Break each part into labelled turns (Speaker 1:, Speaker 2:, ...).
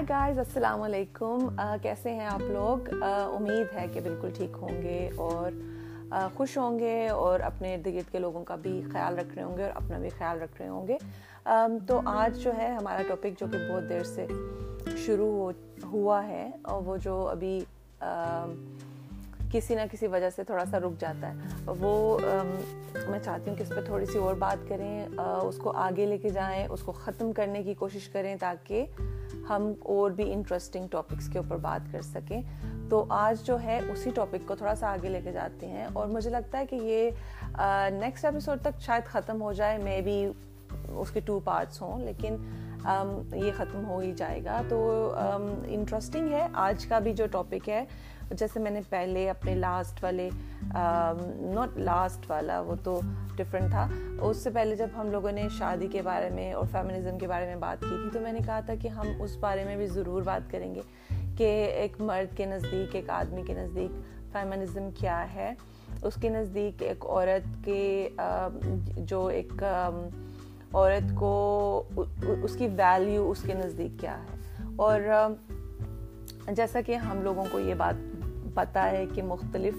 Speaker 1: High guys السلام علیکم کیسے ہیں آپ لوگ امید ہے کہ بالکل ٹھیک ہوں گے اور خوش ہوں گے اور اپنے ارد گرد کے لوگوں کا بھی خیال رکھ رہے ہوں گے اور اپنا بھی خیال رکھ رہے ہوں گے تو آج جو ہے ہمارا ٹاپک جو کہ بہت دیر سے شروع ہوا ہے اور وہ جو ابھی کسی نہ کسی وجہ سے تھوڑا سا رک جاتا ہے۔ وہ میں چاہتی ہوں کہ اس پہ تھوڑی سی اور بات کریں اس کو آگے لے کے جائیں، اس کو ختم کرنے کی کوشش کریں تاکہ ہم اور بھی انٹرسٹنگ ٹاپکس کے اوپر بات کر سکیں۔ تو آج جو ہے، اسی ٹاپک کو تھوڑا سا آگے لے کے جاتے ہیں۔ اور مجھے لگتا ہے کہ یہ نیکسٹ ایپیسوڈ تک شاید ختم ہو جائے مے بی اس کے ٹو پارٹس ہوں، لیکن یہ ختم ہو ہی جائے گا۔ تو انٹرسٹنگ ہے۔ آج کا بھی جو ٹاپک ہے جیسے میں نے پہلے اپنے لاسٹ والے ناٹ لاسٹ والا، وہ تو ڈفرینٹ تھا۔ اس سے پہلے جب ہم لوگوں نے شادی کے بارے میں اور فیمنزم کے بارے میں بات کی تھی، تو میں نے کہا تھا کہ ہم اس بارے میں بھی ضرور بات کریں گے کہ ایک مرد کے نزدیک، ایک آدمی کے نزدیک فیمنزم کیا ہے۔ اس کے نزدیک ایک عورت کے جو ایک عورت کو اس کی ویلیو اس کے نزدیک کیا ہے۔ اور جیسا کہ ہم لوگوں کو یہ بات پتہ ہے کہ مختلف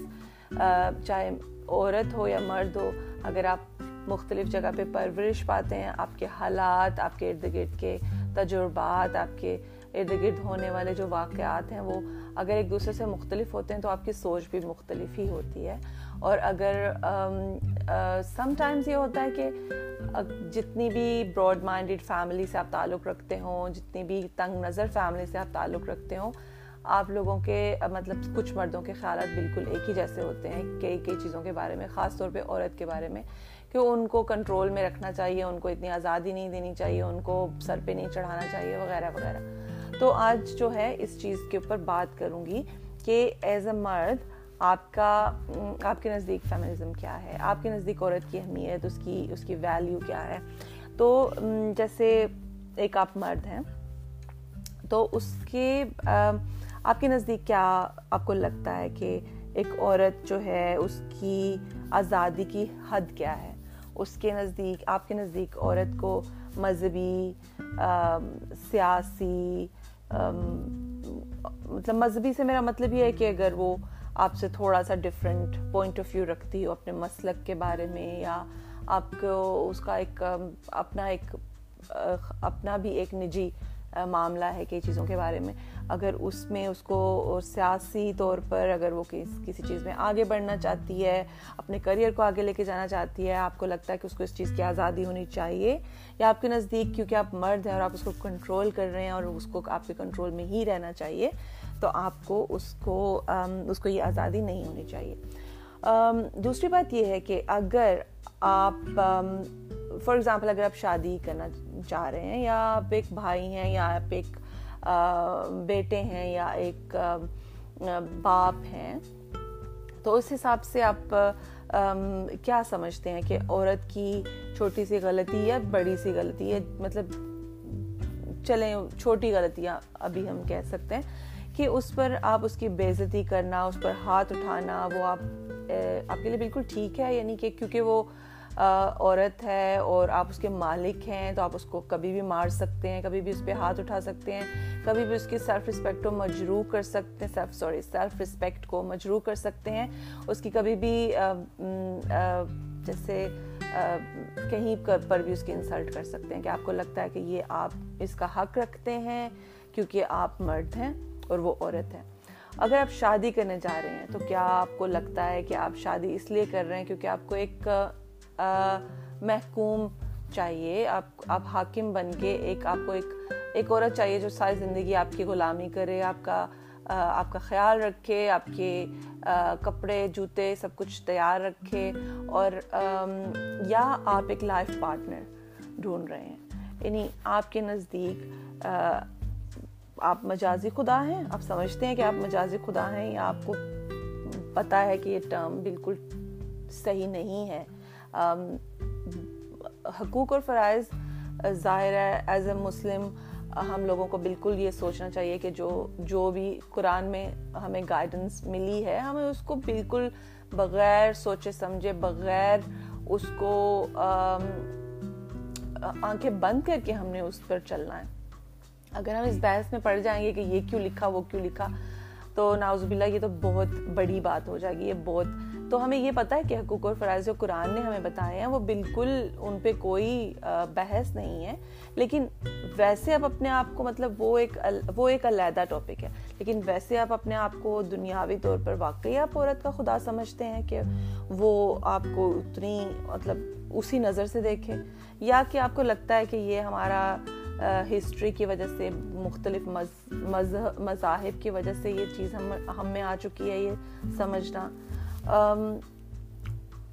Speaker 1: چاہے عورت ہو یا مرد ہو، اگر آپ مختلف جگہ پہ پرورش پاتے ہیں، آپ کے حالات، آپ کے ارد گرد کے تجربات، آپ کے ارد گرد ہونے والے جو واقعات ہیں، وہ اگر ایک دوسرے سے مختلف ہوتے ہیں تو آپ کی سوچ بھی مختلف ہی ہوتی ہے۔ اور اگر سم ٹائمز یہ ہوتا ہے کہ جتنی بھی براڈ مائنڈیڈ فیملی سے آپ تعلق رکھتے ہوں، جتنی بھی تنگ نظر فیملی سے آپ تعلق رکھتے ہوں آپ لوگوں کے مطلب کچھ مردوں کے خیالات بالکل ایک ہی جیسے ہوتے ہیں، کئی کئی چیزوں کے بارے میں، خاص طور پہ عورت کے بارے میں، کہ ان کو کنٹرول میں رکھنا چاہیے، ان کو اتنی آزادی نہیں دینی چاہیے، ان کو سر پہ نہیں چڑھانا چاہیے، وغیرہ وغیرہ۔ تو آج جو ہے، اس چیز کے اوپر بات کروں گی کہ ایز اے مرد، آپ کا، آپ کے نزدیک فیمنزم کیا ہے؟ آپ کے نزدیک عورت کی اہمیت، اس کی اس کی ویلیو کیا ہے؟ تو جیسے ایک آپ مرد ہیں، تو اس کے آپ کے نزدیک کیا آپ کو لگتا ہے کہ ایک عورت جو ہے، اس کی آزادی کی حد کیا ہے؟ اس کے نزدیک، آپ کے نزدیک عورت کو مذہبی سیاسی مطلب مذہبی سے میرا مطلب یہ ہے کہ اگر وہ آپ سے تھوڑا سا ڈفرینٹ پوائنٹ آف ویو رکھتی ہو اپنے مسلک کے بارے میں یا آپ کو اس کا ایک اپنا ایک اپنا بھی ایک نجی معاملہ ہے کئی چیزوں کے بارے میں اگر اس میں اس کو سیاسی طور پر اگر وہ کسی چیز میں آگے بڑھنا چاہتی ہے، اپنے کریئر کو آگے لے کے جانا چاہتی ہے، آپ کو لگتا ہے کہ اس کو اس چیز کی آزادی ہونی چاہیے یا آپ کے نزدیک کیونکہ آپ مرد ہیں اور آپ اس کو کنٹرول کر رہے ہیں اور اس کو آپ کے کنٹرول میں ہی رہنا چاہیے، تو آپ کو اس کو اس کو یہ آزادی نہیں ہونی چاہیے۔ دوسری بات یہ ہے کہ اگر آپ فار ایگزامپل اگر آپ شادی کرنا چاہ رہے ہیں یا آپ ایک بھائی ہیں یا آپ ایک بیٹے ہیں یا ایک باپ ہیں، تو اس حساب سے آپ کیا سمجھتے ہیں کہ عورت کی چھوٹی سی غلطی یا بڑی سی غلطی ہے؟ مطلب چلیں، چھوٹی غلطیاں ابھی ہم کہہ سکتے ہیں کہ اس پر آپ اس کی بےزتی کرنا، اس پر ہاتھ اٹھانا، وہ آپ آپ کے لیے بالکل ٹھیک ہے؟ یعنی کہ کیونکہ وہ عورت ہے اور آپ اس کے مالک ہیں، تو آپ اس کو کبھی بھی مار سکتے ہیں، کبھی بھی اس پہ ہاتھ اٹھا سکتے ہیں، کبھی بھی اس کی سیلف رسپیکٹ کو مجروح کر سکتے ہیں سیلف سوری سیلف رسپیکٹ کو مجروح کر سکتے ہیں۔ اس کی کبھی بھی جیسے کہیں پر بھی اس کی انسلٹ کر سکتے ہیں کہ آپ کو لگتا ہے کہ یہ آپ اس کا حق رکھتے ہیں کیونکہ آپ مرد ہیں اور وہ عورت ہے اگر آپ شادی کرنے جا رہے ہیں تو کیا آپ کو لگتا ہے کہ آپ شادی اس لیے کر رہے ہیں کیونکہ آپ کو ایک محکوم چاہیے، آپ آپ حاکم بن کے ایک، آپ کو ایک ایک عورت چاہیے جو ساری زندگی آپ کی غلامی کرے، آپ کا آپ کا خیال رکھے، آپ کے کپڑے، جوتے سب کچھ تیار رکھے اور یا آپ ایک لائف پارٹنر ڈھونڈ رہے ہیں۔ یعنی آپ کے نزدیک آپ مجازی خدا ہیں؟ آپ سمجھتے ہیں کہ آپ مجازی خدا ہیں یا آپ کو پتہ ہے کہ یہ ٹرم بالکل صحیح نہیں ہے؟ حقوق اور فرائض، ظاہر ہے ایز اے مسلم ہم لوگوں کو بالکل یہ سوچنا چاہیے کہ جو جو بھی قرآن میں ہمیں گائیڈنس ملی ہے، ہمیں اس کو بالکل بغیر سوچے سمجھے، بغیر اس کو آنکھیں بند کر کے ہم نے اس پر چلنا ہے۔ اگر ہم اس بحث میں پڑ جائیں گے کہ یہ کیوں لکھا، وہ کیوں لکھا، تو ناؤز باللہ یہ تو بہت بڑی بات ہو جائے گی، یہ بہت تو ہمیں یہ پتہ ہے کہ حقوق اور فرائض جو قرآن نے ہمیں بتائے ہیں وہ بالکل ان پہ کوئی بحث نہیں ہے۔ لیکن ویسے آپ اپنے آپ کو مطلب وہ ایک وہ ایک علیحدہ ٹاپک ہے۔ لیکن ویسے آپ اپنے آپ کو دنیاوی طور پر واقعی آپ عورت کا خدا سمجھتے ہیں کہ وہ آپ کو اتنی مطلب اسی نظر سے دیکھے، یا کہ آپ کو لگتا ہے کہ یہ ہمارا ہسٹری کی وجہ سے، مختلف مذہب مذاہب کی وجہ سے یہ چیز ہم ہم میں آ چکی ہے، یہ سمجھنا۔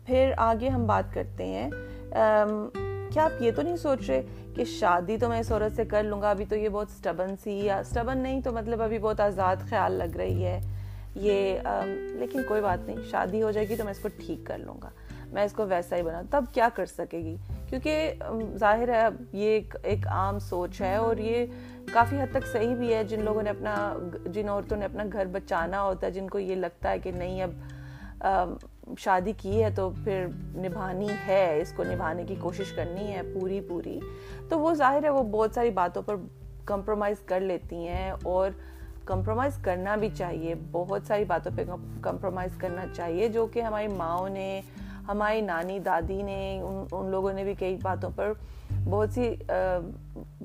Speaker 1: پھر آگے ہم بات کرتے ہیں۔ کیا آپ یہ تو نہیں سوچ رہے کہ شادی تو میں اس عورت سے کر لوں گا؟ ابھی تو یہ بہت سٹبن سی یا سٹبن نہیں تو مطلب ابھی بہت آزاد خیال لگ رہی ہے۔ یہ لیکن کوئی بات نہیں، شادی ہو جائے گی تو میں اس کو ٹھیک کر لوں گا۔ میں اس کو ویسا ہی بنا تب کیا کر سکے گی؟ کیونکہ ظاہر ہے یہ ایک ایک عام سوچ ہے اور یہ کافی حد تک صحیح بھی ہے۔ جن لوگوں نے اپنا، جن عورتوں نے اپنا گھر بچانا ہوتا ہے، جن کو یہ لگتا ہے کہ نہیں، اب شادی کی ہے تو پھر نبھانی ہے، اس کو نبھانے کی کوشش کرنی ہے، پوری پوری۔ تو وہ ظاہر ہے وہ بہت ساری باتوں پر کمپرومائز کر لیتی ہیں اور کمپرومائز کرنا بھی چاہیے۔ بہت ساری باتوں پہ کمپرومائز کرنا چاہیے جو کہ ہماری ماؤں نے، ہماری نانی، دادی نے، ان ان لوگوں نے بھی کئی باتوں پر، بہت سی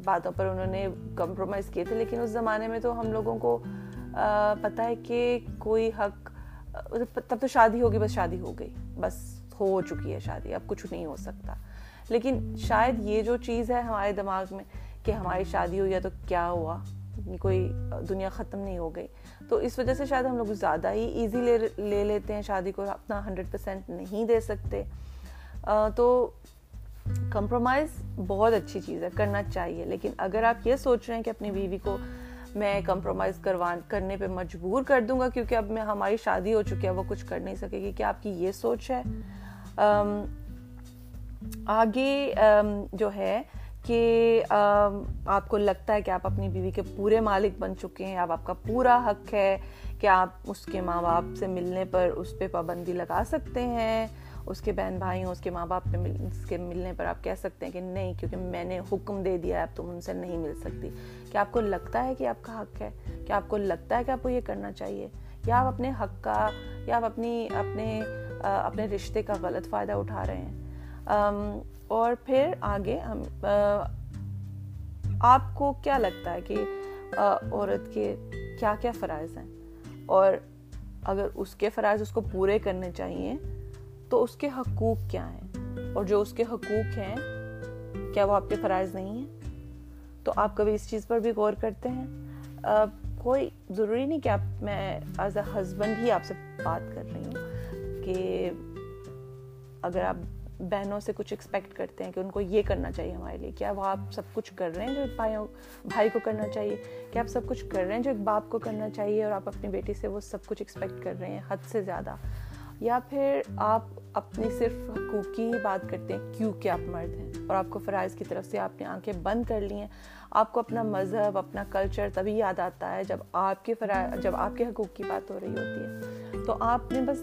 Speaker 1: باتوں پر انہوں نے کمپرومائز کیے تھے۔ لیکن اس زمانے میں تو ہم لوگوں کو پتہ ہے کہ کوئی حق تب تو شادی ہوگی، بس شادی ہو گئی۔ بس ہو چکی ہے شادی، اب کچھ نہیں ہو سکتا۔ لیکن شاید یہ جو چیز ہے ہمارے دماغ میں کہ ہماری شادی ہوئی ہے تو کیا ہوا کوئی دنیا ختم نہیں ہو گئی۔ تو اس وجہ سے شاید ہم لوگ زیادہ ہی ایزی لے لے لیتے ہیں شادی کو، اپنا ہنڈریڈ پرسینٹ نہیں دے سکتے۔ تو کمپرومائز بہت اچھی چیز ہے، کرنا چاہیے۔ لیکن اگر آپ یہ سوچ رہے ہیں کہ اپنی بیوی کو میں کمپرومائز کروان کرنے پہ مجبور کر دوں گا کیونکہ اب میں ہماری شادی ہو چکی ہے وہ کچھ کر نہیں سکے گی۔ کیا آپ کی یہ سوچ ہے؟ آگے جو ہے کہ آپ کو لگتا ہے کہ آپ اپنی بیوی کے پورے مالک بن چکے ہیں، اب آپ کا پورا حق ہے کہ آپ اس کے ماں باپ سے ملنے پر اس پہ پابندی لگا سکتے ہیں۔ اس کے بہن بھائی ہوں اس کے ماں باپ پہ مل، اس کے ملنے پر آپ کہہ سکتے ہیں کہ نہیں، کیونکہ میں نے حکم دے دیا ہے، اب تم ان سے نہیں مل سکتی۔ کیا آپ کو لگتا ہے کہ آپ کا حق ہے؟ کیا آپ کو لگتا ہے کہ آپ کو یہ کرنا چاہیے؟ یا آپ اپنے حق کا، یا آپ اپنی، اپنے اپنے رشتے کا غلط فائدہ اٹھا رہے ہیں؟ اور پھر آگے ہم آپ کو کیا لگتا ہے کہ عورت کے کیا کیا فرائض ہیں؟ اور اگر اس کے فرائض اس کو پورے کرنے چاہیے تو اس کے حقوق کیا ہیں؟ اور جو اس کے حقوق ہیں، کیا وہ آپ کے فرائض نہیں ہیں؟ تو آپ کبھی اس چیز پر بھی غور کرتے ہیں؟ کوئی ضروری نہیں کہ آپ، میں ایز اے ہسبینڈ ہی آپ سے بات کر رہی ہوں کہ اگر آپ بہنوں سے کچھ ایکسپیکٹ کرتے ہیں کہ ان کو یہ کرنا چاہیے ہمارے لیے، کیا وہ آپ سب کچھ کر رہے ہیں جو بھائیوں، بھائی کو کرنا چاہیے؟ کیا آپ سب کچھ کر رہے ہیں جو ایک باپ کو کرنا چاہیے اور آپ اپنی بیٹی سے وہ سب کچھ ایکسپیکٹ کر رہے ہیں حد سے زیادہ؟ یا پھر آپ اپنی صرف حقوق کی ہی بات کرتے ہیں کیونکہ آپ مرد ہیں؟ اور آپ کو فرائض کی طرف سے آپ نے آنکھیں بند کر لی ہیں۔ آپ کو اپنا مذہب، اپنا کلچر تبھی یاد آتا ہے جب آپ کے فرائض جب آپ کے حقوق کی بات ہو رہی ہوتی ہے۔ تو آپ نے بس،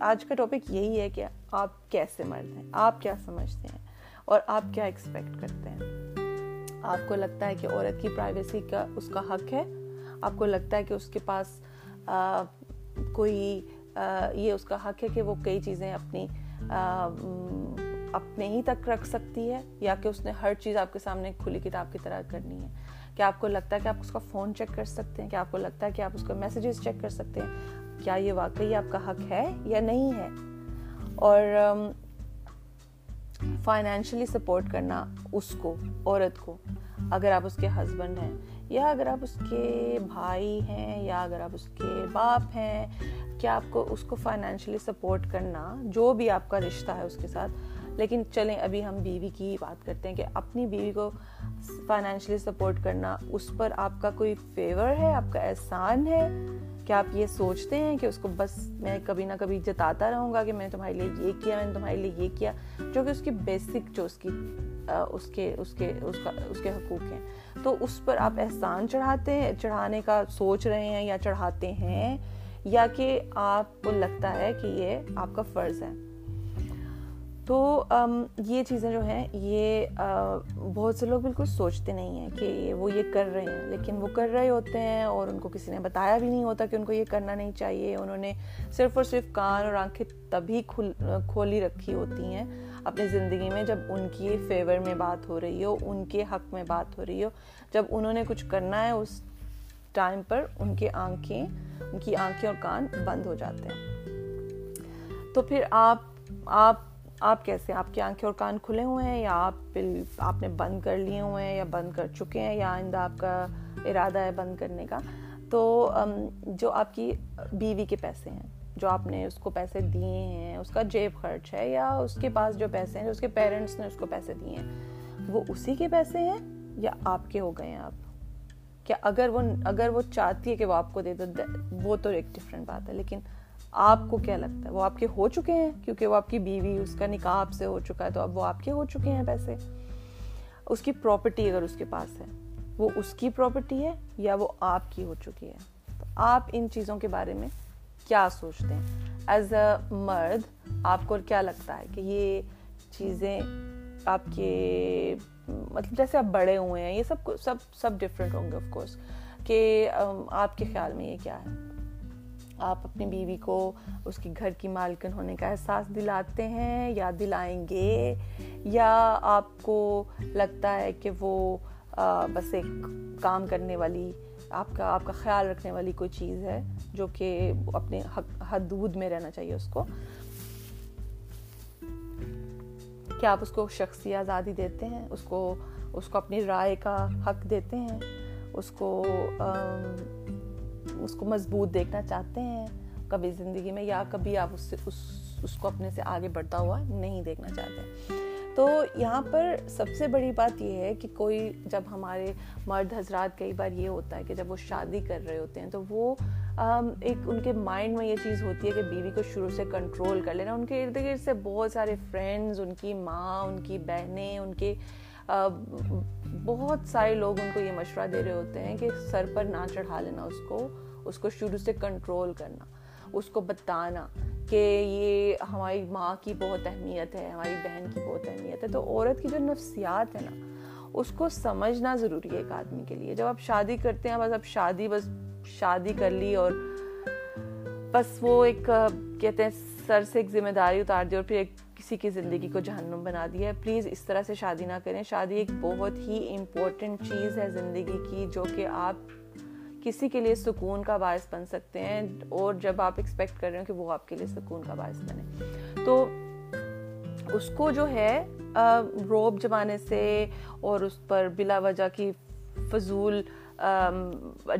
Speaker 1: آج کا ٹاپک یہی ہے کہ آپ کیسے مرد ہیں؟ آپ کیا سمجھتے ہیں؟ اور آپ کیا ایکسپیکٹ کرتے ہیں؟ آپ کو لگتا ہے کہ عورت کی پرائیویسی کا، اس کا حق ہے؟ آپ کو لگتا ہے کہ اس کے پاس کوئی یہ اس کا حق ہے کہ وہ کئی چیزیں اپنی اپنے ہی تک رکھ سکتی ہے یا کہ اس نے ہر چیز آپ کے سامنے کھلی کتاب کی طرح کرنی ہے۔ کیا آپ کو لگتا ہے کہ آپ اس کا فون چیک کر سکتے ہیں؟ کیا آپ کو لگتا ہے کہ آپ اس کا میسیجز چیک کر سکتے ہیں؟ کیا یہ واقعی آپ کا حق ہے یا نہیں ہے؟ اور فائنینشلی سپورٹ کرنا اس کو، عورت کو، اگر آپ اس کے ہسبینڈ ہیں۔ یا اگر آپ اس کے بھائی ہیں یا اگر آپ اس کے باپ ہیں، کیا آپ کو اس کو فائنینشلی سپورٹ کرنا، جو بھی آپ کا رشتہ ہے اس کے ساتھ، لیکن چلیں ابھی ہم بیوی کی بات کرتے ہیں کہ اپنی بیوی کو فائنینشلی سپورٹ کرنا، اس پر آپ کا کوئی فیور ہے، آپ کا احسان ہے؟ کیا آپ یہ سوچتے ہیں کہ اس کو بس میں کبھی نہ کبھی جتاتا رہوں گا کہ میں نے تمہارے لیے یہ کیا، میں نے تمہارے لیے یہ کیا؟ جو کہ اس کی بیسک جو اس کی اس کے اس کے، اس کا، اس کے حقوق ہیں۔ تو اس پر آپ احسان چڑھاتے ہیں، چڑھانے کا سوچ رہے ہیں یا چڑھاتے ہیں، یا کہ آپ کو لگتا ہے کہ یہ آپ کا فرض ہے۔ تو یہ چیزیں جو ہیں، یہ بہت سے لوگ بالکل سوچتے نہیں ہیں کہ وہ یہ کر رہے ہیں۔ لیکن وہ کر رہے ہوتے ہیں اور ان کو کسی نے بتایا بھی نہیں ہوتا کہ ان کو یہ کرنا نہیں چاہیے۔ انہوں نے صرف اور صرف کان اور آنکھیں تبھی کھولی رکھی ہوتی ہیں۔ اپنی زندگی میں جب ان کی فیور میں بات ہو رہی ہو، ان کے حق میں بات ہو رہی ہو، جب انہوں نے کچھ کرنا ہے، اس ٹائم پر ان کے آنکھیں، ان کی آنکھیں اور کان بند ہو جاتے ہیں۔ تو پھر آپ آپ آپ کیسے؟ آپ کی آنکھیں اور کان کھلے ہوئے ہیں یا آپ آپ نے بند کر لیے ہوئے ہیں یا بند کر چکے ہیں یا آئندہ آپ کا ارادہ ہے بند کرنے کا؟ تو جو آپ کی بیوی کے پیسے ہیں جو آپ نے اس کو پیسے دیے ہیں، اس کا جیب خرچ ہے، یا اس کے پاس جو پیسے ہیں، جو اس کے پیرنٹس نے اس کو پیسے دیے ہیں، وہ اسی کے پیسے ہیں یا آپ کے ہو گئے ہیں آپ؟ کہ اگر وہ اگر وہ چاہتی ہے کہ وہ آپ کو دے دو وہ تو ایک ڈفرینٹ بات ہے، لیکن آپ کو کیا لگتا ہے؟ وہ آپ کے ہو چکے ہیں؟ کیونکہ وہ آپ کی بیوی، اس کا نکاح آپ سے ہو چکا ہے، تو اب وہ آپ کے ہو چکے ہیں پیسے؟ اس کی پراپرٹی اگر اس کے پاس ہے، وہ اس کی پراپرٹی ہے یا وہ آپ کی ہو چکی ہے؟ تو آپ ان چیزوں کے بارے میں کیا سوچتے ہیں؟ ایز اے مرد، آپ کو کیا لگتا ہے کہ یہ چیزیں آپ کے مطلب جیسے آپ بڑے ہوئے ہیں، یہ سب سب سب ڈفرینٹ ہوں گے آف کورس کہ آپ کے خیال میں یہ کیا ہے؟ آپ اپنی بیوی کو اس کی گھر کی مالکن ہونے کا احساس دلاتے ہیں یا دلائیں گے؟ یا آپ کو لگتا ہے کہ وہ بس ایک کام کرنے والی آپ کا آپ کا خیال رکھنے والی کوئی چیز ہے جو کہ اپنے حدود میں رہنا چاہیے اس کو، کیا آپ اس کو شخصی آزادی دیتے ہیں؟ اس کو اس کو اپنی رائے کا حق دیتے ہیں؟ اس کو اس کو مضبوط دیکھنا چاہتے ہیں؟ کبھی زندگی میں یا کبھی آپ اس سے اس اس کو اپنے سے آگے بڑھتا ہوا نہیں دیکھنا چاہتے۔ تو یہاں پر سب سے بڑی بات یہ ہے کہ کوئی جب ہمارے مرد حضرات کئی بار یہ ہوتا ہے کہ جب وہ شادی کر رہے ہوتے ہیں تو وہ ایک ان کے مائنڈ میں یہ چیز ہوتی ہے کہ بیوی کو شروع سے کنٹرول کر لینا، ان کے ارد گرد سے بہت سارے فرینڈز ان کی ماں، ان کی بہنیں، ان کے بہت سارے لوگ ان کو یہ مشورہ دے رہے ہوتے ہیں کہ سر پر نہ چڑھا لینا اس کو اس کو شروع سے کنٹرول کرنا، اس کو بتانا۔ کہ یہ ہماری ماں کی بہت اہمیت ہے، ہماری بہن کی بہت اہمیت ہے، تو عورت کی جو نفسیات ہے نا، اس کو سمجھنا ضروری ہے ایک آدمی کے لیے۔ جب آپ شادی کرتے ہیں، بس اب شادی، بس شادی کر لی اور بس وہ ایک، کہتے ہیں، سر سے ایک ذمہ داری اتار دی اور پھر ایک کسی کی زندگی کو جہنم بنا دیا ہے۔ پلیز اس طرح سے شادی نہ کریں۔ شادی ایک بہت ہی امپورٹنٹ چیز ہے زندگی کی، جو کہ آپ کسی کے لیے سکون کا باعث بن سکتے ہیں اور جب آپ ایکسپیکٹ کر رہے ہو کہ وہ آپ کے لیے سکون کا باعث بنے۔ تو اس کو جو ہے روب جمانے سے اور اس پر بلا وجہ کی فضول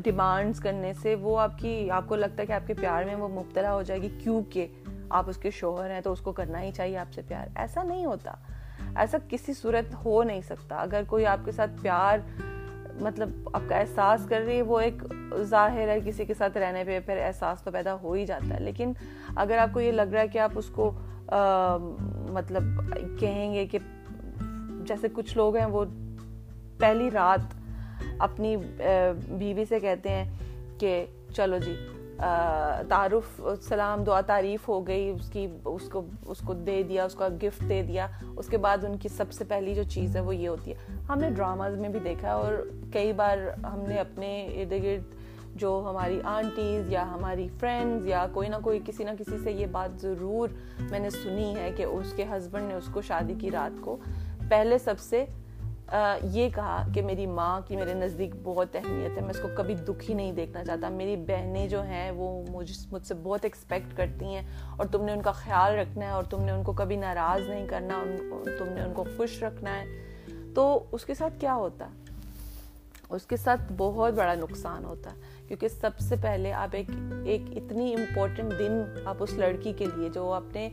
Speaker 1: ڈیمانڈس کرنے سے وہ آپ کی، آپ کو لگتا ہے کہ آپ کے پیار میں وہ مبتلا ہو جائے گی کیونکہ آپ اس کے شوہر ہیں تو اس کو کرنا ہی چاہیے آپ سے پیار۔ ایسا نہیں ہوتا۔ ایسا کسی صورت ہو نہیں سکتا۔ اگر کوئی آپ کے ساتھ پیار مطلب آپ کا احساس کر رہی ہے، وہ ایک ظاہر ہے، کسی کے ساتھ رہنے پہ پھر احساس تو پیدا ہو ہی جاتا ہے۔ لیکن اگر آپ کو یہ لگ رہا ہے کہ آپ اس کو مطلب کہیں گے کہ جیسے کچھ لوگ ہیں، وہ پہلی رات اپنی بیوی سے کہتے ہیں کہ چلو جی تعارف، سلام، دعا، تعریف ہو گئی، اس کی، اس کو اس کو دے دیا، اس کو گفٹ دے دیا، اس کے بعد ان کی سب سے پہلی جو چیز ہے وہ یہ ہوتی ہے۔ ہم نے ڈراماز میں بھی دیکھا اور کئی بار ہم نے اپنے ارد گرد جو ہماری آنٹیز یا ہماری فرینڈز یا کوئی نہ کوئی کسی نہ کسی سے یہ بات ضرور میں نے سنی ہے کہ اس کے ہسبینڈ نے اس کو شادی کی رات کو پہلے سب سے یہ کہا کہ میری ماں کی میرے نزدیک بہت اہمیت ہے، میں اس کو کبھی دکھی نہیں دیکھنا چاہتا۔ میری بہنیں جو ہیں، وہ مجھ مجھ سے بہت ایکسپیکٹ کرتی ہیں اور تم نے ان کا خیال رکھنا ہے اور تم نے ان کو کبھی ناراض نہیں کرنا تم نے ان کو خوش رکھنا ہے۔ تو اس کے ساتھ کیا ہوتا؟ ہے اس کے ساتھ بہت بڑا نقصان ہوتا ہے کیونکہ سب سے پہلے آپ ایک ایک اتنی امپورٹنٹ دن آپ اس لڑکی کے لیے جو اپنے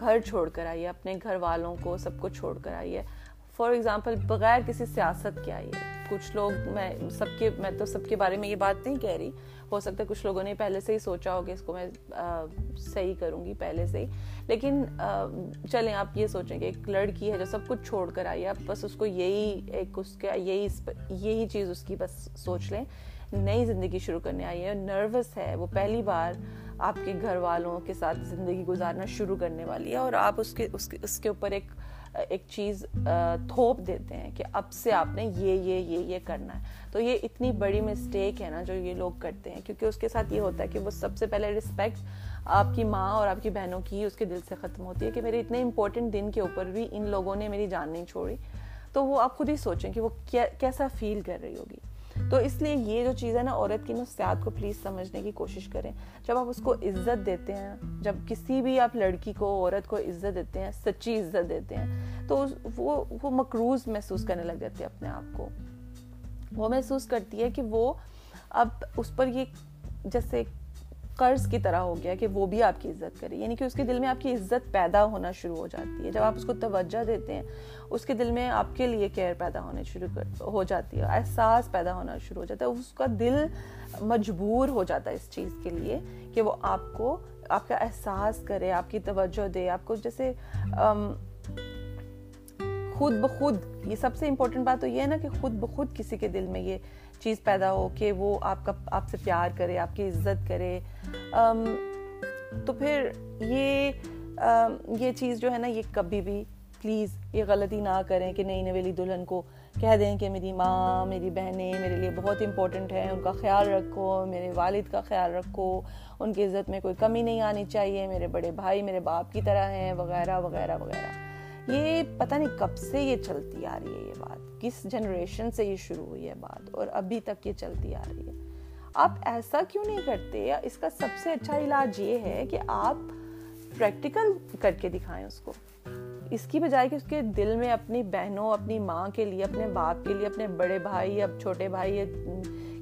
Speaker 1: گھر چھوڑ کر آئیے اپنے گھر والوں کو سب کو چھوڑ کر آئیے فار ایگزامپل بغیر کسی سیاست کے آئی ہے کچھ لوگ میں سب کے میں تو سب کے بارے میں یہ بات نہیں کہہ رہی۔ ہو سکتا ہے کچھ لوگوں نے پہلے سے ہی سوچا ہو کہ اس کو میں صحیح کروں گی پہلے سے ہی۔ لیکن چلیں آپ یہ سوچیں کہ ایک لڑکی ہے جو سب کچھ چھوڑ کر آئی ہے، آپ بس اس کو یہی ایک اس کا، یہی یہی چیز اس کی بس سوچ لیں۔ نئی زندگی شروع کرنے آئی ہے، نروس ہے۔ وہ پہلی بار آپ کے گھر والوں کے ساتھ زندگی گزارنا شروع کرنے والی ہے اور آپ اس کے اس کے اوپر ایک ایک چیز تھوپ دیتے ہیں کہ اب سے آپ نے یہ یہ یہ یہ کرنا ہے۔ تو یہ اتنی بڑی مسٹیک ہے نا جو یہ لوگ کرتے ہیں، کیونکہ اس کے ساتھ یہ ہوتا ہے کہ وہ سب سے پہلے رسپیکٹ آپ کی ماں اور آپ کی بہنوں کی اس کے دل سے ختم ہوتی ہے کہ میرے اتنے امپورٹنٹ دن کے اوپر بھی ان لوگوں نے میری جان نہیں چھوڑی۔ تو وہ آپ خود ہی سوچیں کہ وہ کیسا فیل کر رہی ہوگی۔ تو اس لیے یہ جو چیز ہے نا عورت کی نفسیات کو پلیز سمجھنے کی کوشش کریں۔ جب آپ اس کو عزت دیتے ہیں، جب کسی بھی آپ لڑکی کو، عورت کو عزت دیتے ہیں، سچی عزت دیتے ہیں، تو وہ وہ مقروض محسوس کرنے لگ جاتے ہیں اپنے آپ کو۔ وہ محسوس کرتی ہے کہ وہ اب اس پر یہ جیسے قرض کی طرح ہو گیا کہ وہ بھی آپ کی عزت کرے۔ یعنی کہ اس کے دل میں آپ کی عزت پیدا ہونا شروع ہو جاتی ہے۔ جب آپ اس کو توجہ دیتے ہیں، اس کے دل میں آپ کے لیے کیئر پیدا ہونے شروع ہو جاتی ہے، احساس پیدا ہونا شروع ہو جاتا ہے۔ اس کا دل مجبور ہو جاتا ہے اس چیز کے لیے کہ وہ آپ کو، آپ کا احساس کرے، آپ کی توجہ دے، آپ کو جیسے خود بخود، یہ سب سے امپورٹنٹ بات تو یہ ہے نا کہ خود بخود کسی کے دل میں یہ چیز پیدا ہو کہ وہ آپ کا، آپ سے پیار کرے، آپ کی عزت کرے۔ تو پھر یہ یہ چیز جو ہے نا، یہ کبھی بھی پلیز یہ غلطی نہ کریں کہ نئی نویلی دلہن کو کہہ دیں کہ میری ماں، میری بہنیں میرے لیے بہت امپورٹنٹ ہیں، ان کا خیال رکھو، میرے والد کا خیال رکھو، ان کی عزت میں کوئی کمی نہیں آنی چاہیے، میرے بڑے بھائی، میرے باپ کی طرح ہیں، وغیرہ وغیرہ وغیرہ۔ یہ پتہ نہیں کب سے یہ چلتی آ رہی ہے یہ بات، کس جنریشن سے یہ شروع ہوئی ہے بات اور ابھی تک یہ چلتی آ رہی ہے۔ آپ ایسا کیوں نہیں کرتے؟ اس کا سب سے اچھا علاج یہ ہے کہ آپ پریکٹیکل کر کے دکھائیں اس کو۔ اس کی بجائے کہ اس کے دل میں اپنی بہنوں، اپنی ماں کے لیے، اپنے باپ کے لیے، اپنے بڑے بھائی اب چھوٹے بھائی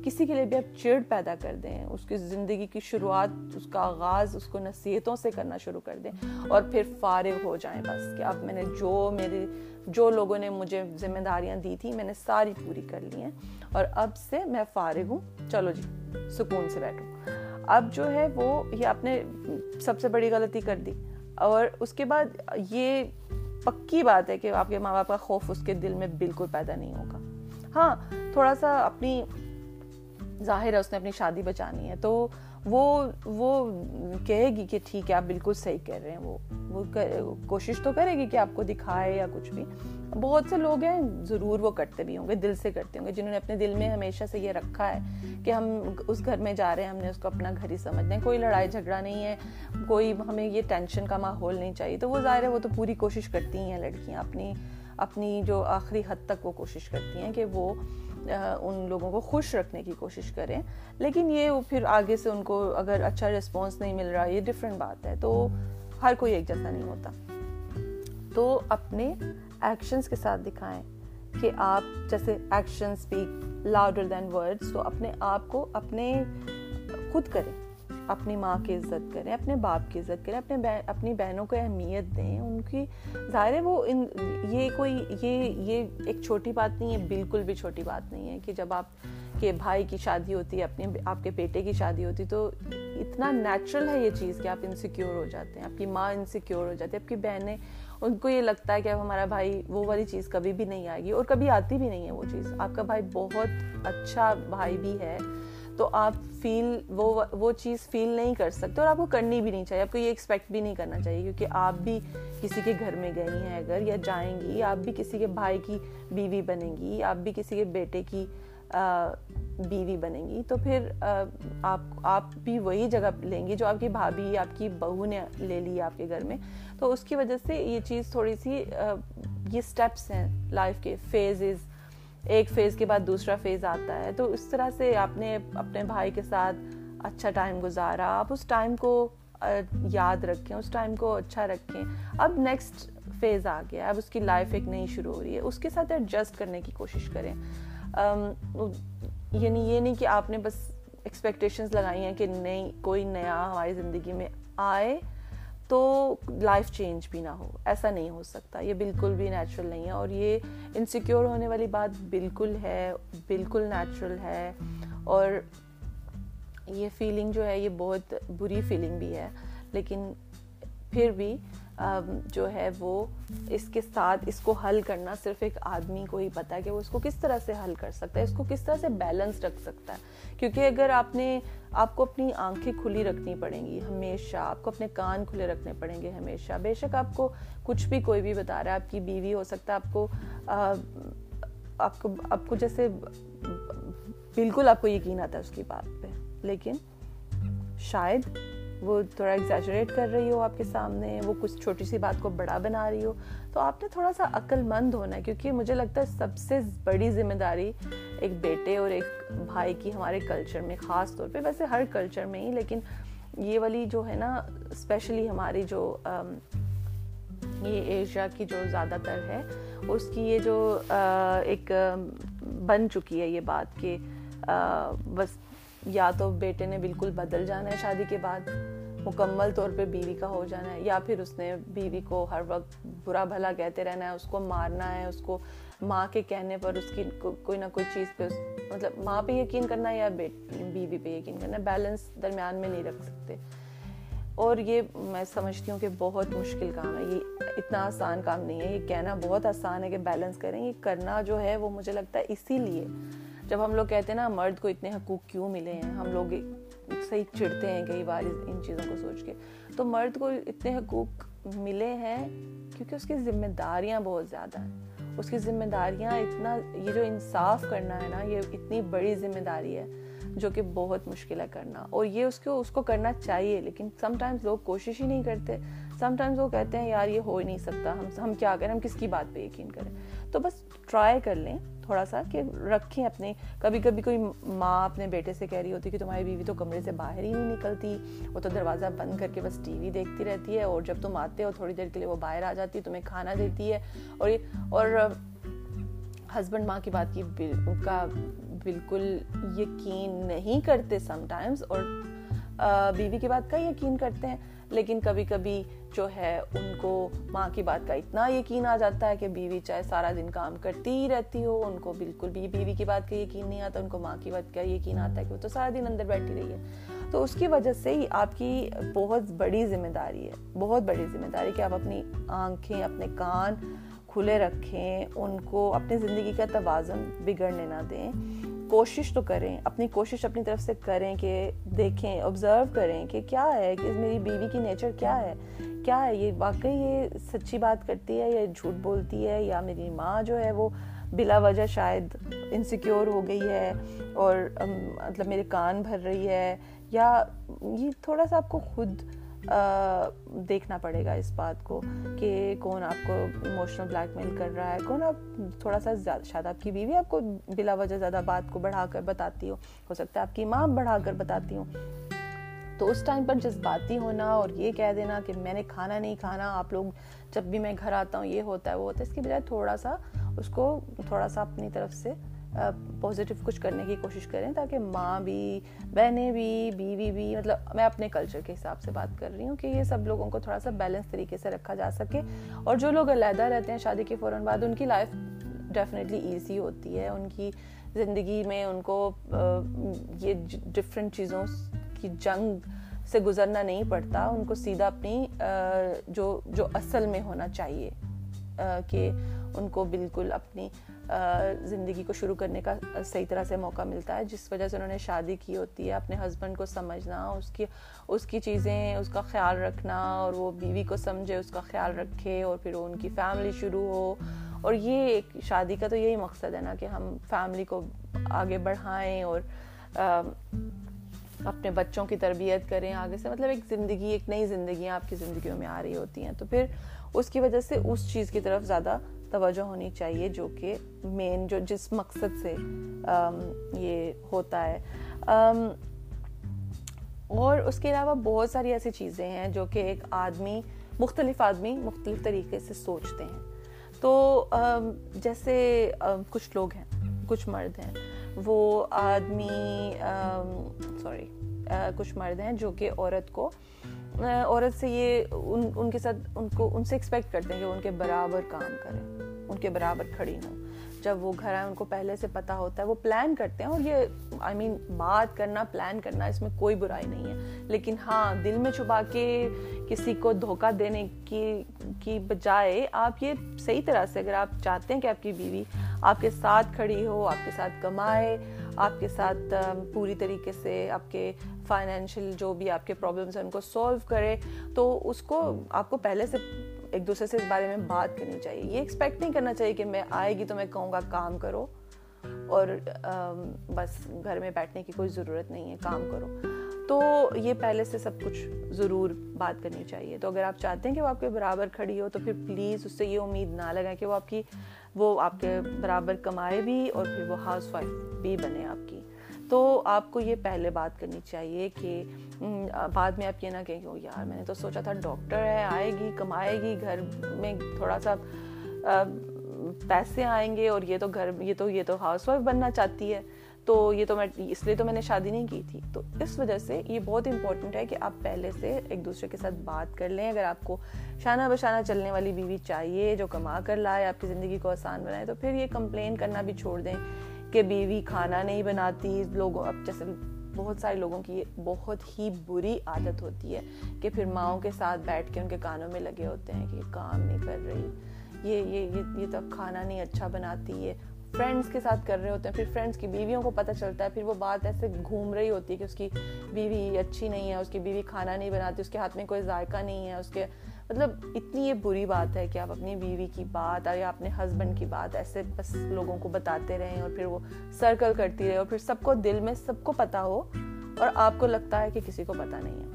Speaker 1: کسی کے لیے بھی آپ چڑ پیدا کر دیں، اس کی زندگی کی شروعات، اس کا آغاز، اس کو نصیحتوں سے کرنا شروع کر دیں اور پھر فارغ ہو جائیں بس کہ اب میں نے جو میرے جو لوگوں نے مجھے ذمہ داریاں دی تھیں، میں نے ساری پوری کر لی ہیں اور اب سے میں فارغ ہوں۔ چلو جی سکون سے بیٹھوں اب جو ہے وہ، یہ آپ نے سب سے بڑی غلطی کر دی۔ اور اس کے بعد یہ پکی بات ہے کہ آپ کے ماں باپ کا خوف اس کے دل میں بالکل پیدا نہیں ہوگا۔ ہاں تھوڑا سا اپنی ظاہر ہے اس نے اپنی شادی بچانی ہے تو وہ وہ کہے گی کہ ٹھیک ہے، آپ بالکل صحیح کر رہے ہیں۔ وہ وہ کوشش تو کرے گی کہ آپ کو دکھائے یا کچھ بھی۔ بہت سے لوگ ہیں، ضرور وہ کرتے بھی ہوں گے، دل سے کرتے ہوں گے، جنہوں نے اپنے دل میں ہمیشہ سے یہ رکھا ہے کہ ہم اس گھر میں جا رہے ہیں، ہم نے اس کو اپنا گھر ہی سمجھنا ہے۔ کوئی لڑائی جھگڑا نہیں ہے، کوئی ہمیں یہ ٹینشن کا ماحول نہیں چاہیے۔ تو وہ ظاہر ہے، وہ تو پوری کوشش کرتی ہیں لڑکیاں، اپنی اپنی جو آخری حد تک وہ کوشش کرتی ہیں کہ وہ ان لوگوں کو خوش رکھنے کی کوشش کریں۔ لیکن یہ پھر آگے سے ان کو اگر اچھا رسپانس نہیں مل رہا، یہ ڈفرینٹ بات ہے۔ تو ہر کوئی ایک جیسا نہیں ہوتا۔ تو اپنے ایکشنس کے ساتھ دکھائیں کہ آپ جیسے action speak louder than words تو اپنے آپ کو اپنے خود کریں۔ اپنی ماں کی عزت کریں، اپنے باپ کی عزت کریں، اپنے اپنی بہنوں کو اہمیت دیں، ان کی ظاہر ہے وہ ان، یہ کوئی، یہ یہ ایک چھوٹی بات نہیں ہے، بالکل بھی چھوٹی بات نہیں ہے کہ جب آپ کے بھائی کی شادی ہوتی ہے، اپنے، آپ کے بیٹے کی شادی ہوتی تو اتنا نیچرل ہے یہ چیز کہ آپ انسیکیور ہو جاتے ہیں، آپ کی ماں انسیکیور ہو جاتی ہے، آپ کی بہنیں، ان کو یہ لگتا ہے کہ اب ہمارا بھائی وہ والی چیز کبھی بھی نہیں آئے گی اور کبھی آتی بھی نہیں ہے وہ چیز۔ آپ کا بھائی بہت اچھا بھائی بھی ہے تو آپ فیل وہ وہ چیز فیل نہیں کر سکتے اور آپ کو کرنی بھی نہیں چاہیے، آپ کو یہ ایکسپیکٹ بھی نہیں کرنا چاہیے کیونکہ آپ بھی کسی کے گھر میں گئی ہیں اگر یا جائیں گی، آپ بھی کسی کے بھائی کی بیوی بنیں گی، آپ بھی کسی کے بیٹے کی بیوی بنیں گی، تو پھر آپ آپ بھی وہی جگہ لیں گی جو آپ کی بھابھی، آپ کی بہو نے لے لی آپ کے گھر میں۔ تو اس کی وجہ سے یہ چیز تھوڑی سی یہ اسٹیپس ہیں لائف کے فیزز ایک فیز کے بعد دوسرا فیز آتا ہے، تو اس طرح سے آپ نے اپنے بھائی کے ساتھ اچھا ٹائم گزارا۔ آپ اس ٹائم کو یاد رکھیں، اس ٹائم کو اچھا رکھیں۔ اب نیکسٹ فیز آ گیا، اب اس کی لائف ایک نئی شروع ہو رہی ہے۔ اس کے ساتھ ایڈجسٹ کرنے کی کوشش کریں۔ یعنی یہ نہیں کہ آپ نے بس ایکسپیکٹیشنز لگائی ہیں کہ نئی کوئی نیا ہماری زندگی میں آئے۔ تو لائف چینج بھی نہ ہو، ایسا نہیں ہو سکتا۔ یہ بالکل بھی نیچرل نہیں ہے اور یہ انسیکیور ہونے والی بات بالکل ہے، بالکل نیچرل ہے۔ اور یہ فیلنگ جو ہے، یہ بہت بری فیلنگ بھی ہے۔ لیکن پھر بھی جو ہے وہ اس کے ساتھ اس کو حل کرنا صرف ایک آدمی کو ہی پتہ ہے کہ وہ اس کو کس طرح سے حل کر سکتا ہے، اس کو کس طرح سے بیلنس رکھ سکتا ہے۔ کیونکہ اگر آپ نے، آپ کو اپنی آنکھیں کھلی رکھنی پڑیں گی ہمیشہ، آپ کو اپنے کان کھلے رکھنے پڑیں گے ہمیشہ۔ بے شک آپ کو کچھ بھی کوئی بھی بتا رہا ہے، آپ کی بیوی ہو سکتا ہے، آپ کو آپ کو آپ کو جیسے بالکل آپ کو یقین آتا ہے اس کی بات پہ۔ لیکن شاید وہ تھوڑا ایگزیجریٹ کر رہی ہو آپ کے سامنے، وہ کچھ چھوٹی سی بات کو بڑا بنا رہی ہو۔ تو آپ نے تھوڑا سا عقل مند ہونا ہے، کیونکہ مجھے لگتا ہے سب سے بڑی ذمہ داری ایک بیٹے اور ایک بھائی کی ہمارے کلچر میں، خاص طور پہ ویسے ہر کلچر میں ہی۔ لیکن یہ والی جو ہے نا اسپیشلی ہماری جو یہ ایشیا کی جو زیادہ تر ہے، اس کی یہ جو ایک بن چکی ہے یہ بات کہ بس یا تو بیٹے نے بالکل بدل جانا ہے شادی کے بعد مکمل طور پہ بیوی کا ہو جانا ہے، یا پھر اس نے بیوی کو ہر وقت برا بھلا کہتے رہنا ہے، اس کو مارنا ہے، اس کو ماں کے کہنے پر اس کی کوئی نہ کوئی چیز پہ مطلب ماں پہ یقین کرنا ہے یا بیوی پہ یقین کرنا ہے بیلنس درمیان میں نہیں رکھ سکتے۔ اور یہ میں سمجھتی ہوں کہ بہت مشکل کام ہے، یہ اتنا آسان کام نہیں ہے، یہ کہنا بہت آسان ہے کہ بیلنس کریں۔ یہ کرنا جو ہے وہ مجھے لگتا ہے اسی لیے، جب ہم لوگ کہتے ہیں نا، مرد کو اتنے حقوق کیوں ملے ہیں؟ ہم لوگ صحیح چڑھتے ہیں کئی بار ان چیزوں کو سوچ کے۔ تو مرد کو اتنے حقوق ملے ہیں کیونکہ اس کی ذمہ داریاں بہت زیادہ ہیں۔ اس کی ذمہ داریاں اتنا یہ جو انصاف کرنا ہے نا، یہ اتنی بڑی ذمہ داری ہے جو کہ بہت مشکل ہے کرنا۔ اور یہ اس کو اس کو کرنا چاہیے، لیکن سم ٹائمز لوگ کوشش ہی نہیں کرتے۔ سم ٹائمز وہ کہتے ہیں، یار، یہ ہو ہی نہیں سکتا۔ ہم ہم کیا کریں؟ ہم کس کی بات پہ یقین کریں؟ تو بس ٹرائی کر لیں۔ تھوڑا سا کہ رکھیں اپنے۔ کبھی کبھی کوئی ماں اپنے بیٹے سے کہہ رہی ہوتی کہ تمہاری بیوی تو کمرے سے باہر ہی نہیں نکلتی، وہ تو دروازہ بند کر کے بس ٹی وی دیکھتی رہتی ہے اور جب تم آتے ہو تھوڑی دیر کے لیے وہ باہر آ جاتی ہے تمہیں کھانا دیتی ہے۔ اور اور ہسبینڈ ماں کی بات کی کا بالکل یقین نہیں کرتے سم ٹائمز اور بیوی کی بات کا یقین کرتے ہیں۔ لیکن کبھی کبھی جو ہے، ان کو ماں کی بات کا اتنا یقین آ جاتا ہے کہ بیوی چاہے سارا دن کام کرتی ہی رہتی ہو، ان کو بالکل بھی بیوی کی بات کا یقین نہیں آتا، ان کو ماں کی بات کا یقین آتا ہے کہ وہ تو سارا دن اندر بیٹھی رہی ہے۔ تو اس کی وجہ سے ہی آپ کی بہت بڑی ذمہ داری ہے، بہت بڑی ذمہ داری کہ آپ اپنی آنکھیں، اپنے کان کھلے رکھیں، ان کو اپنی زندگی کا توازن بگڑنے نہ دیں۔ کوشش تو کریں، اپنی کوشش اپنی طرف سے کریں کہ دیکھیں آبزرو کریں کہ کیا ہے، کہ میری بیوی کی نیچر کیا ہے؟ کیا ہے؟ یہ واقعی یہ سچی بات کرتی ہے یا جھوٹ بولتی ہے یا میری ماں جو ہے وہ بلا وجہ شاید انسیکیور ہو گئی ہے اور مطلب میرے کان بھر رہی ہے یا یہ تھوڑا سا آپ کو خود دیکھنا پڑے گا اس بات کو کہ کون آپ کو ایموشنل بلیک میل کر رہا ہے، کون آپ تھوڑا سا زیادہ، شاید آپ کی بیوی آپ کو بلا وجہ زیادہ بات کو بڑھا کر بتاتی ہو ہو سکتا ہے آپ کی ماں بڑھا کر بتاتی ہوں۔ تو اس ٹائم پر جذباتی ہونا اور یہ کہہ دینا کہ میں نے کھانا نہیں کھانا، آپ لوگ جب بھی میں گھر آتا ہوں، یہ ہوتا ہے، وہ ہوتا ہے۔ اس کی بجائے تھوڑا سا اس کو، تھوڑا سا اپنی طرف سے پازیٹیو کچھ کرنے کی کوشش کریں تاکہ ماں بھی، بہنیں بھی، بیوی بھی مطلب میں اپنے کلچر کے حساب سے بات کر رہی ہوں کہ یہ سب لوگوں کو تھوڑا سا بیلنس طریقے سے رکھا جا سکے۔ اور جو لوگ علیحدہ رہتے ہیں شادی کے فوراً بعد، ان کی لائف ڈیفینیٹلی ایزی ہوتی ہے۔ ان کی زندگی میں ان کو یہ ڈفرینٹ چیزوں کی جنگ سے گزرنا نہیں پڑتا۔ ان کو سیدھا اپنی جو جو اصل میں ہونا چاہیے کہ ان کو بالکل اپنی زندگی کو شروع کرنے کا صحیح طرح سے موقع ملتا ہے، جس وجہ سے انہوں نے شادی کی ہوتی ہے، اپنے ہسبینڈ کو سمجھنا، اس کی اس کی چیزیں، اس کا خیال رکھنا، اور وہ بیوی کو سمجھے، اس کا خیال رکھے، اور پھر ان کی فیملی شروع ہو۔ اور یہ ایک شادی کا تو یہی مقصد ہے نا کہ ہم فیملی کو آگے بڑھائیں اور اپنے بچوں کی تربیت کریں آگے سے۔ مطلب ایک زندگی، ایک نئی زندگیاں آپ کی زندگیوں میں آ رہی ہوتی ہیں۔ تو پھر اس کی وجہ سے اس چیز کی طرف زیادہ توجہ ہونی چاہیے جو کہ مین جو جس مقصد سے یہ ہوتا ہے۔ اور اس کے علاوہ بہت ساری ایسی چیزیں ہیں جو کہ ایک آدمی، مختلف آدمی مختلف طریقے سے سوچتے ہیں۔ تو جیسے کچھ لوگ ہیں، کچھ مرد ہیں۔ وہ آدمی سوری کچھ مرد ہیں جو کہ عورت کو عورت سے یہ ان ان کے ساتھ، ان کو، ان سے ایکسپیکٹ کرتے ہیں کہ ان کے برابر کام کریں، ان کے برابر کھڑی ہوں۔ جب وہ گھر آئے، ان کو پہلے سے پتہ ہوتا ہے، وہ پلان کرتے ہیں اور یہ آئی مین بات کرنا پلان کرنا اس میں کوئی برائی نہیں ہے۔ لیکن ہاں دل میں چھپا کے کسی کو دھوکہ دینے کی کی بجائے آپ یہ صحیح طرح سے اگر آپ چاہتے ہیں کہ آپ کی بیوی آپ کے ساتھ کھڑی ہو، آپ کے ساتھ کمائے، آپ کے ساتھ پوری طریقے سے آپ کے فائنینشیل جو بھی آپ کے پرابلمس ہیں ان کو سولو کرے، تو اس کو آپ کو پہلے سے ایک دوسرے سے اس بارے میں بات کرنی چاہیے۔ یہ ایکسپیکٹ نہیں کرنا چاہیے کہ میں آئے گی تو میں کہوں گا کام کرو اور بس گھر میں بیٹھنے کی کوئی ضرورت نہیں ہے، کام کرو۔ تو یہ پہلے سے سب کچھ ضرور بات کرنی چاہیے۔ تو اگر آپ چاہتے ہیں کہ وہ آپ کے برابر کھڑی ہو تو پھر پلیز اس سے یہ امید نہ لگائیں کہ وہ آپ کی، وہ آپ کے برابر کمائے بھی اور پھر وہ ہاؤس وائف بھی بنے آپ کی۔ تو آپ کو یہ پہلے بات کرنی چاہیے کہ بعد میں آپ یہ نہ کہیں کہ یار، میں نے تو سوچا تھا ڈاکٹر ہے، آئے گی، کمائے گی، گھر میں تھوڑا سا پیسے آئیں گے اور یہ تو گھر، یہ تو یہ تو ہاؤس وائف بننا چاہتی ہے۔ تو یہ تو میں، اس لیے تو میں نے شادی نہیں کی تھی۔ تو اس وجہ سے یہ بہت امپورٹنٹ ہے کہ آپ پہلے سے ایک دوسرے کے ساتھ بات کر لیں۔ اگر آپ کو شانہ بشانہ چلنے والی بیوی چاہیے جو کما کر لائے، آپ کی زندگی کو آسان بنائے، تو پھر یہ کمپلین کرنا بھی چھوڑ دیں۔ کہ بیوی کھانا نہیں بناتی، لوگوں، اب جیسے بہت سارے لوگوں کی بہت ہی بری عادت ہوتی ہے کہ پھر ماؤں کے ساتھ بیٹھ کے ان کے کانوں میں لگے ہوتے ہیں کہ یہ کام نہیں کر رہی، یہ یہ یہ تو کھانا نہیں اچھا بناتی ہے فرینڈس کے ساتھ کر رہے ہوتے ہیں، پھر فرینڈس کی بیویوں کو پتہ چلتا ہے، پھر وہ بات ایسے گھوم رہی ہوتی ہے کہ اس کی بیوی اچھی نہیں ہے، اس کی بیوی کھانا نہیں بناتی، اس کے ہاتھ میں کوئی ذائقہ نہیں ہے، اس کے مطلب اتنی یہ بری بات ہے کہ آپ اپنی بیوی کی بات یا اپنے ہسبینڈ کی بات ایسے بس لوگوں کو بتاتے رہیں اور پھر وہ سرکل کرتی رہے اور پھر سب کو دل میں سب کو پتہ ہو اور آپ کو لگتا ہے کہ کسی کو پتہ نہیں ہے۔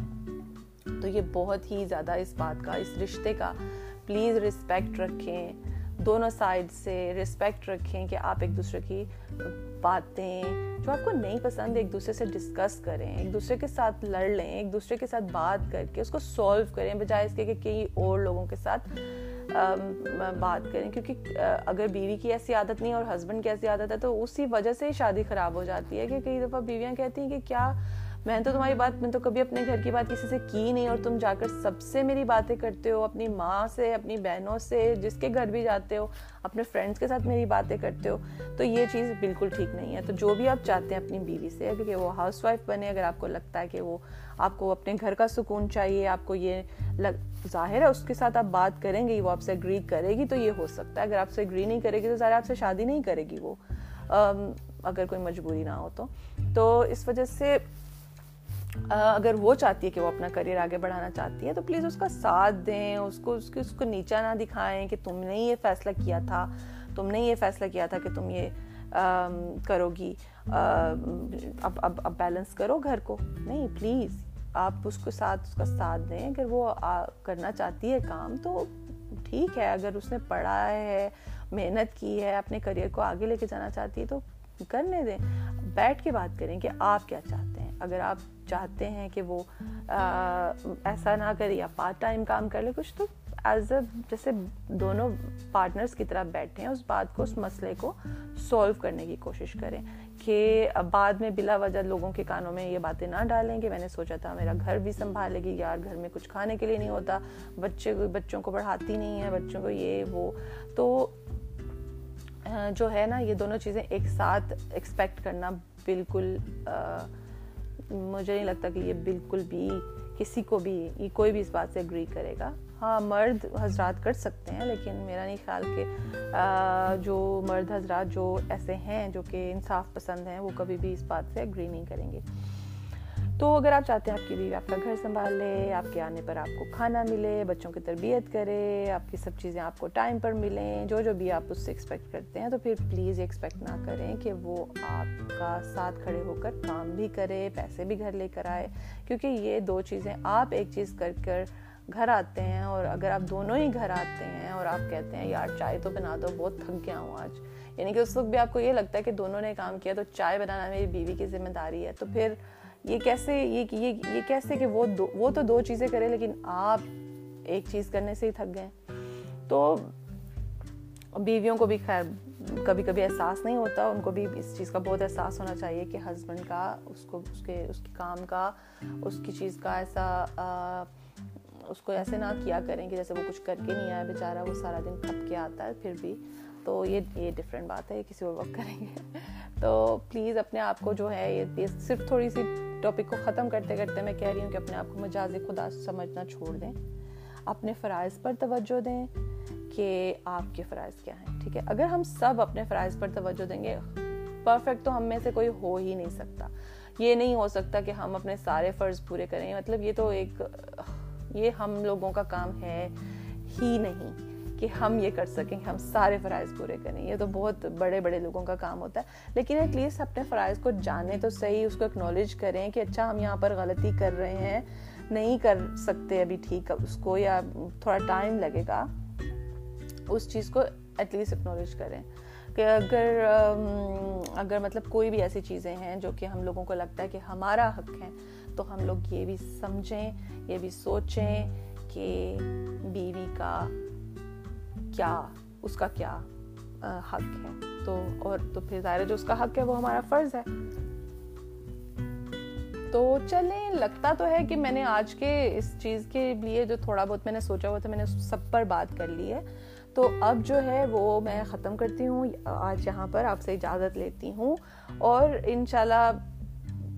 Speaker 1: تو یہ بہت ہی زیادہ اس بات کا، اس رشتے کا پلیز رسپیکٹ رکھیں۔ دونوں سائڈ سے رسپیکٹ رکھیں کہ آپ ایک دوسرے کی باتیں جو آپ کو نہیں پسند ایک دوسرے سے ڈسکس کریں، ایک دوسرے کے ساتھ لڑ لیں، ایک دوسرے کے ساتھ بات کر کے اس کو سولو کریں، بجائے اس کے کہ کئی اور لوگوں کے ساتھ بات کریں۔ کیونکہ اگر بیوی کی ایسی عادت نہیں اور ہسبینڈ کی ایسی عادت ہے تو اسی وجہ سے ہی شادی خراب ہو جاتی ہے کہ کئی دفعہ بیویاں کہتی ہیں کہ کیا میں تو تمہاری بات میں تو کبھی اپنے گھر کی بات کسی سے کی نہیں اور تم جا کر سب سے میری باتیں کرتے ہو، اپنی ماں سے، اپنی بہنوں سے، جس کے گھر بھی جاتے ہو، اپنے فرینڈس کے ساتھ میری باتیں کرتے ہو، تو یہ چیز بالکل ٹھیک نہیں ہے۔ تو جو بھی آپ چاہتے ہیں اپنی بیوی سے کیونکہ وہ ہاؤس وائف بنے، اگر آپ کو لگتا ہے کہ وہ آپ کو اپنے گھر کا سکون چاہیے، آپ کو یہ لگ ظاہر ہے اس کے ساتھ آپ بات کریں گی وہ آپ سے اگری کرے گی، تو یہ ہو سکتا ہے۔ اگر آپ سے اگری نہیں کرے گی، تو ظاہر آپ سے شادی نہیں کرے گی وہ۔ اگر کوئی مجبوری نہ ہو تو۔ تو اس وجہ سے اگر وہ چاہتی ہے کہ وہ اپنا کریئر آگے بڑھانا چاہتی ہے، تو پلیز اس کا ساتھ دیں، اس کو اس کو اس کو نیچا نہ دکھائیں کہ تم نے یہ فیصلہ کیا تھا، تم نے یہ فیصلہ کیا تھا کہ تم یہ کرو گی اب اب اب بیلنس کرو گھر کو۔ نہیں پلیز آپ اس کو ساتھ، اس کا ساتھ دیں۔ اگر وہ کرنا چاہتی ہے کام تو ٹھیک ہے، اگر اس نے پڑھا ہے، محنت کی ہے، اپنے کریئر کو آگے لے کے جانا چاہتی ہے تو کرنے دیں۔ بیٹھ کے بات کریں کہ آپ کیا چاہتے ہیں۔ اگر آپ چاہتے ہیں کہ وہ ایسا نہ کرے یا پارٹ ٹائم کام کر لے، کچھ تو ایز اے جیسے دونوں پارٹنرس کی طرح بیٹھے ہیں، اس بات کو، اس مسئلے کو سولو کرنے کی کوشش کریں کہ بعد میں بلا وجہ لوگوں کے کانوں میں یہ باتیں نہ ڈالیں کہ میں نے سوچا تھا میرا گھر بھی سنبھالے گی، یار گھر میں کچھ کھانے کے لیے نہیں ہوتا، بچے، بچوں کو پڑھاتی نہیں ہے بچوں کو یہ، وہ۔ تو جو ہے نا، یہ دونوں چیزیں ایک ساتھ ایکسپیکٹ کرنا بالکل مجھے نہیں لگتا کہ یہ بالکل بھی کسی کو بھی، یہ کوئی بھی اس بات سے اگری کرے گا۔ ہاں مرد حضرات کر سکتے ہیں، لیکن میرا نہیں خیال کہ جو مرد حضرات جو ایسے ہیں جو کہ انصاف پسند ہیں، وہ کبھی بھی اس بات سے اگری نہیں کریں گے۔ تو اگر آپ چاہتے ہیں آپ کی بیوی آپ کا گھر سنبھال لے آپ کے آنے پر آپ کو کھانا ملے، بچوں کی تربیت کرے، آپ کی سب چیزیں آپ کو ٹائم پر ملیں، جو جو بھی آپ اس سے ایکسپیکٹ کرتے ہیں، تو پھر پلیز ایکسپیکٹ نہ کریں کہ وہ آپ کا ساتھ کھڑے ہو کر کام بھی کرے، پیسے بھی گھر لے کر آئے۔ کیونکہ یہ دو چیزیں آپ ایک چیز کر کر گھر آتے ہیں اور اگر آپ دونوں ہی گھر آتے ہیں اور آپ کہتے ہیں، یار چائے تو بنا دو، بہت تھک گیا ہوں آج یعنی کہ اس وقت بھی آپ کو یہ لگتا ہے کہ دونوں نے کام کیا تو چائے بنانا میری بیوی کی ذمہ داری ہے۔ تو پھر یہ کیسے یہ یہ کیسے کہ وہ دو وہ تو دو چیزیں کرے لیکن آپ ایک چیز کرنے سے ہی تھک گئے۔ تو بیویوں کو بھی خیر کبھی کبھی احساس نہیں ہوتا، ان کو بھی اس چیز کا بہت احساس ہونا چاہیے کہ ہسبینڈ کا، اس کو اس کے اس کے کام کا، اس کی چیز کا ایسا اس کو ایسے نہ کیا کریں کہ جیسے وہ کچھ کر کے نہیں آیا، بیچارہ وہ سارا دن کھپ کے آتا ہے پھر بھی۔ تو یہ یہ ڈفرینٹ بات ہے، یہ کسی اور وقت کریں گے۔ تو پلیز اپنے آپ کو جو ہے یہ صرف تھوڑی سی ٹاپک کو ختم کرتے کرتے میں کہہ رہی ہوں کہ اپنے آپ کو مجاز خدا سمجھنا چھوڑ دیں، اپنے فرائض پر توجہ دیں کہ آپ کے فرائض کیا ہیں، ٹھیک ہے؟ اگر ہم سب اپنے فرائض پر توجہ دیں گے پرفیکٹ تو ہم میں سے کوئی ہو ہی نہیں سکتا۔ یہ نہیں ہو سکتا کہ ہم اپنے سارے فرض پورے کریں۔ مطلب یہ تو ایک، یہ ہم لوگوں کا کام ہے ہی نہیں۔ کہ ہم یہ کر سکیں، ہم سارے فرائض پورے کریں۔ یہ تو بہت بڑے بڑے لوگوں کا کام ہوتا ہے۔ لیکن ایٹ لیسٹ اپنے فرائض کو جانیں تو صحیح، اس کو اکنالج کریں کہ اچھا ہم یہاں پر غلطی کر رہے ہیں، نہیں کر سکتے ابھی ٹھیک اس کو یا تھوڑا ٹائم لگے گا۔ اس چیز کو ایٹ لیسٹ اکنالج کریں۔ کہ اگر اگر مطلب کوئی بھی ایسی چیزیں ہیں جو کہ ہم لوگوں کو لگتا ہے کہ ہمارا حق ہے، تو ہم لوگ یہ بھی سمجھیں، یہ بھی سوچیں کہ بیوی کا کیا اس کا کیا حق ہے؟ تو اور تو پھر ظاہر ہے جو اس کا حق ہے وہ ہمارا فرض ہے۔ تو چلیں، لگتا تو ہے کہ میں نے آج کے اس چیز کے لیے جو تھوڑا بہت میں نے سوچا ہوا تھا، میں نے سب پر بات کر لی ہے۔ تو اب جو ہے وہ میں ختم کرتی ہوں۔ آج یہاں پر آپ سے اجازت لیتی ہوں۔ اور انشاءاللہ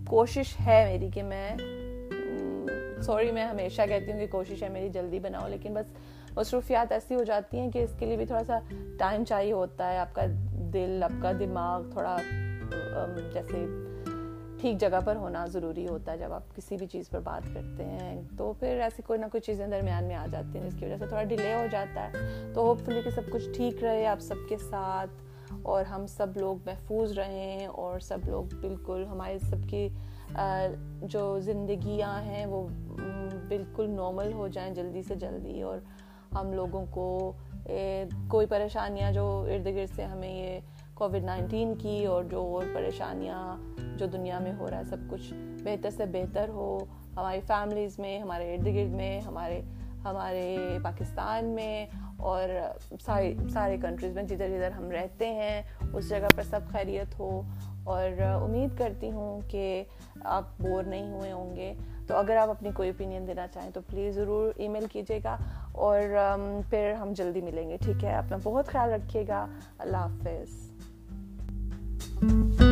Speaker 1: کوشش ہے میری کہ میں سوری، میں ہمیشہ کہتی ہوں کہ کوشش ہے میری جلدی بناؤ، لیکن بس مصروفیات ایسی ہو جاتی ہیں کہ اس کے لیے بھی تھوڑا سا ٹائم چاہیے ہوتا ہے، آپ کا دل، آپ کا دماغ تھوڑا جیسے ٹھیک جگہ پر ہونا ضروری ہوتا ہے جب آپ کسی بھی چیز پر بات کرتے ہیں۔ تو پھر ایسی کوئی نہ کوئی چیزیں درمیان میں آ جاتی ہیں جس کی وجہ سے تھوڑا ڈیلے ہو جاتا ہے۔ تو ہوپ فلی کہ سب کچھ ٹھیک رہے، آپ سب کے ساتھ اور ہم سب لوگ محفوظ رہیں اور سب لوگ بالکل ہمارے سب کی جو زندگیاں ہیں وہ بالکل نارمل ہو جائیں جلدی سے جلدی اور ہم لوگوں کو کوئی پریشانیاں جو ارد گرد سے ہمیں یہ کووڈ نائنٹین کی اور جو اور پریشانیاں جو دنیا میں ہو رہا ہے، سب کچھ بہتر سے بہتر ہو۔ ہماری فیملیز میں، ہمارے ارد گرد میں، ہمارے ہمارے پاکستان میں اور سارے سارے کنٹریز میں جدھر جدھر ہم رہتے ہیں، اس جگہ پر سب خیریت ہو۔ اور امید کرتی ہوں کہ آپ بور نہیں ہوئے ہوں گے۔ تو اگر آپ اپنی کوئی اوپینین دینا چاہیں تو پلیز ضرور ای میل کیجیے گا اور um, پھر ہم جلدی ملیں گے، ٹھیک ہے؟ اپنا بہت خیال رکھیے گا، اللہ حافظ۔